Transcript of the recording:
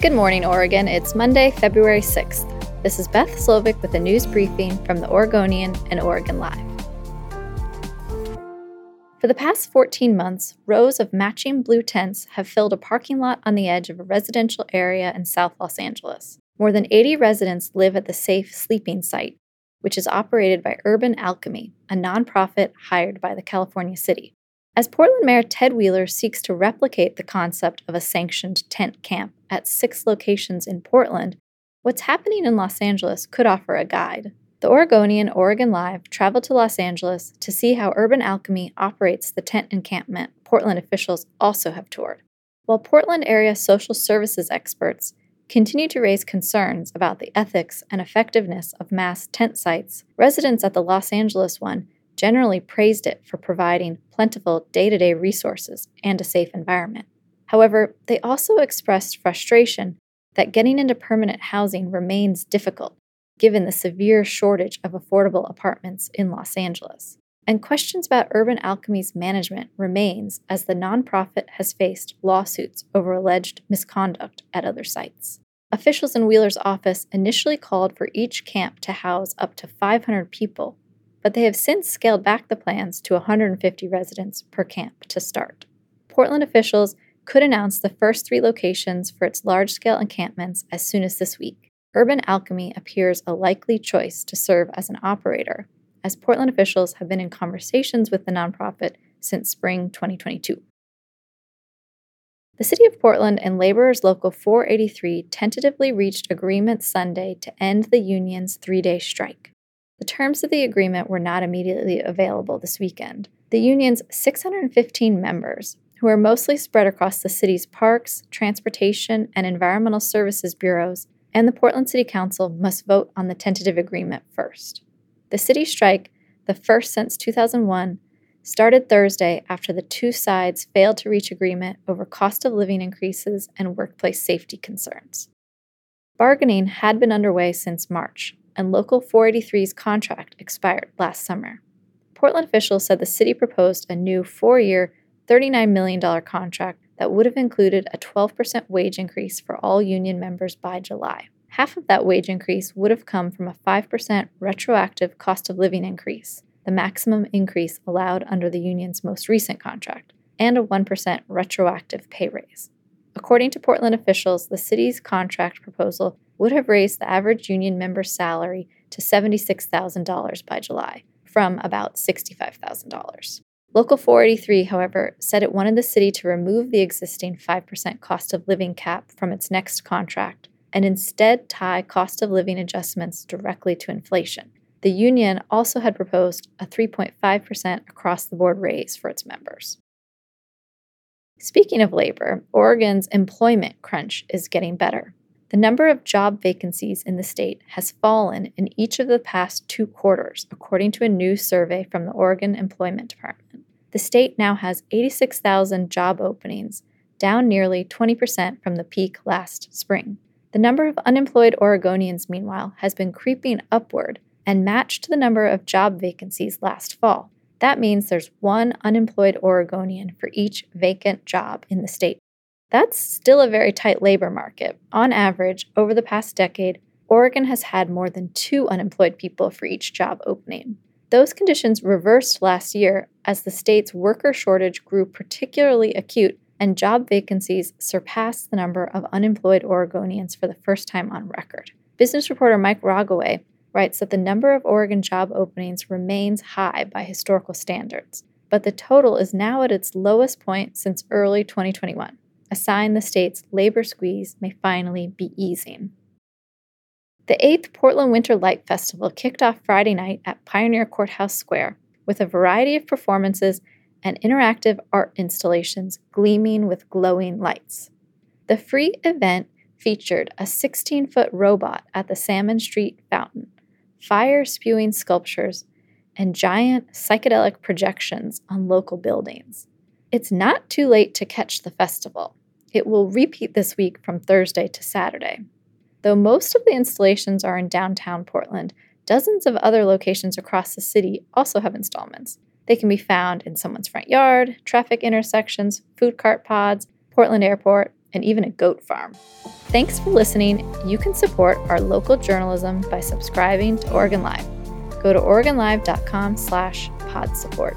Good morning, Oregon. It's Monday, February 6th. This is Beth Slovic with a news briefing from the Oregonian and Oregon Live. For the past 14 months, rows of matching blue tents have filled a parking lot on the edge of a residential area in South Los Angeles. More than 80 residents live at the Safe Sleeping site, which is operated by Urban Alchemy, a nonprofit hired by the California city. As Portland Mayor Ted Wheeler seeks to replicate the concept of a sanctioned tent camp at six locations in Portland, what's happening in Los Angeles could offer a guide. The Oregonian Oregon Live traveled to Los Angeles to see how Urban Alchemy operates the tent encampment Portland officials also have toured. While Portland area social services experts continue to raise concerns about the ethics and effectiveness of mass tent sites, residents at the Los Angeles one generally praised it for providing plentiful day to day resources and a safe environment. However, they also expressed frustration that getting into permanent housing remains difficult, given the severe shortage of affordable apartments in Los Angeles. And questions about Urban Alchemy's management remains as the nonprofit has faced lawsuits over alleged misconduct at other sites. Officials in Wheeler's office initially called for each camp to house up to 500 people but they have since scaled back the plans to 150 residents per camp to start. Portland officials could announce the first three locations for its large scale encampments as soon as this week. Urban Alchemy appears a likely choice to serve as an operator, as Portland officials have been in conversations with the nonprofit since spring 2022. The City of Portland and Laborers Local 483 tentatively reached agreement Sunday to end the union's three day strike. The terms of the agreement were not immediately available this weekend. The union's 615 members, who are mostly spread across the city's parks, transportation, and environmental services bureaus, and the Portland City Council must vote on the tentative agreement first. The city strike, the first since 2001, started Thursday after the two sides failed to reach agreement over cost of living increases and workplace safety concerns. Bargaining had been underway since March, and Local 483's contract expired last summer. Portland officials said the city proposed a new four year, $39 million contract that would have included a 12% wage increase for all union members by July. Half of that wage increase would have come from a 5% retroactive cost of living increase, the maximum increase allowed under the union's most recent contract, and a 1% retroactive pay raise. According to Portland officials, the city's contract proposal would have raised the average union member's salary to $76,000 by July, from about $65,000. Local 483, however, said it wanted the city to remove the existing 5% cost of living cap from its next contract and instead tie cost of living adjustments directly to inflation. The union also had proposed a 3.5% across the board raise for its members. Speaking of labor, Oregon's employment crunch is getting better. The number of job vacancies in the state has fallen in each of the past two quarters, according to a new survey from the Oregon Employment Department. The state now has 86,000 job openings, down nearly 20% from the peak last spring. The number of unemployed Oregonians, meanwhile, has been creeping upward and matched the number of job vacancies last fall. That means there's one unemployed Oregonian for each vacant job in the state. That's still a very tight labor market. On average, over the past decade, Oregon has had more than two unemployed people for each job opening. Those conditions reversed last year as the state's worker shortage grew particularly acute and job vacancies surpassed the number of unemployed Oregonians for the first time on record. Business reporter Mike Rogoway writes that the number of Oregon job openings remains high by historical standards, but the total is now at its lowest point since early 2021 a sign the state's labor squeeze may finally be easing. The 8th Portland Winter Light Festival kicked off Friday night at Pioneer Courthouse Square with a variety of performances and interactive art installations gleaming with glowing lights. The free event featured a 16 foot robot at the Salmon Street Fountain, fire spewing sculptures, and giant psychedelic projections on local buildings. It's not too late to catch the festival. It will repeat this week from Thursday to Saturday. Though most of the installations are in downtown Portland, dozens of other locations across the city also have installments. They can be found in someone's front yard, traffic intersections, food cart pods, Portland Airport, and even a goat farm. Thanks for listening. You can support our local journalism by subscribing to Oregon Live. Go to OregonLive.com slash pod support.